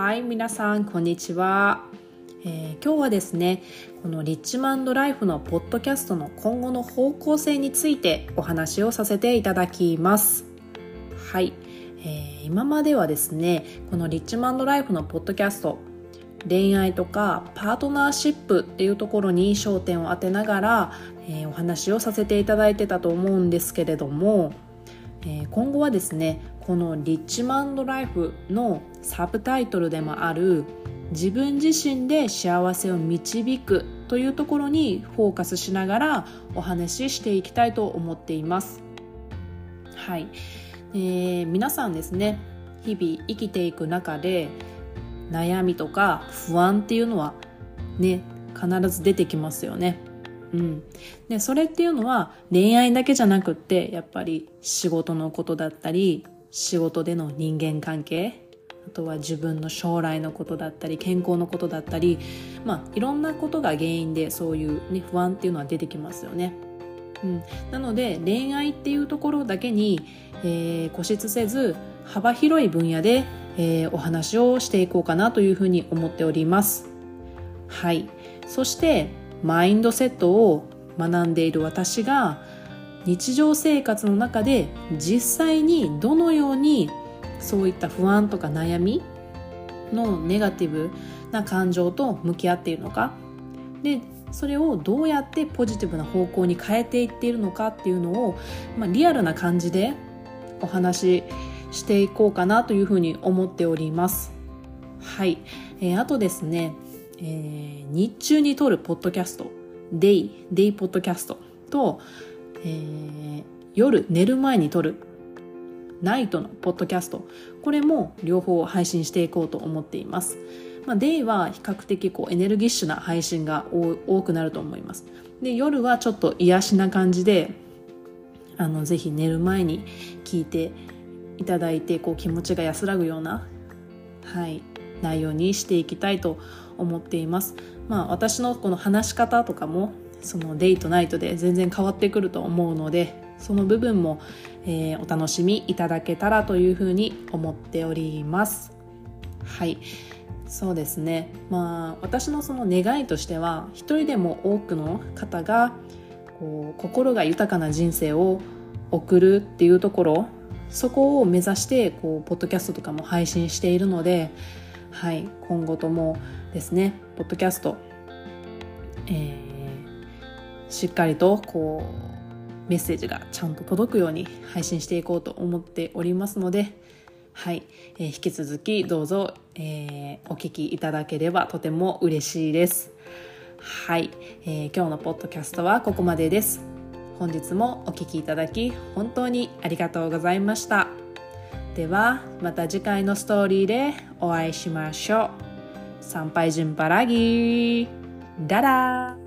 はい皆さんこんにちは、えー、今日はですねこのリッチマンドライフのポッドキャストの今後の方向性についてお話をさせていただきます。はい、えー、今まではですねこのリッチマンドライフのポッドキャスト恋愛とかパートナーシップっていうところに焦点を当てながら、えー、お話をさせていただいてたと思うんですけれども、えー、今後はですねこのリッチマンドライフのサブタイトルでもある自分自身で幸せを導くというところにフォーカスしながらお話ししていきたいと思っています。はい、えー、皆さんですね日々生きていく中で悩みとか不安っていうのはね必ず出てきますよね。うん、でそれっていうのは恋愛だけじゃなくってやっぱり仕事のことだったり仕事での人間関係あとは自分の将来のことだったり健康のことだったり、まあ、いろんなことが原因でそういう、ね、不安っていうのは出てきますよね。うん、なので恋愛っていうところだけに、えー、固執せず幅広い分野でえー、お話をしていこうかなというふうに思っております。はい。そして、マインドセットを学んでいる私が、日常生活の中で実際にどのようにそういった不安とか悩みのネガティブな感情と向き合っているのかでそれをどうやってポジティブな方向に変えていっているのかっていうのを、まあ、リアルな感じでお話ししていこうかなというふうに思っております。はい。えー、あとですね、えー、日中に撮るポッドキャスト、デイ、デイポッドキャストと、えー、夜寝る前に撮るナイトのポッドキャスト、これも両方配信していこうと思っています。まあ、デイは比較的こうエネルギッシュな配信が多くなると思います。で、夜はちょっと癒しな感じで、あの、ぜひ寝る前に聞いていただいてこう気持ちが安らぐような、はい、内容にしていきたいと思っています。まあ私のこの話し方とかもそのデイとナイトで全然変わってくると思うのでその部分も、えー、お楽しみいただけたらというふうに思っております。はい。そうですね。まあ私のその願いとしては一人でも多くの方がこう心が豊かな人生を送るっていうところそこを目指してこうポッドキャストとかも配信しているので、はい、今後ともですねポッドキャスト、えー、しっかりとこうメッセージがちゃんと届くように配信していこうと思っておりますので、はい、えー、引き続きどうぞ、えー、お聞きいただければとても嬉しいです。はい、えー、今日のポッドキャストはここまでです。本日もお聴きいただき本当にありがとうございました。ではまた次回のストーリーでお会いしましょう。参拝順パラギーダラ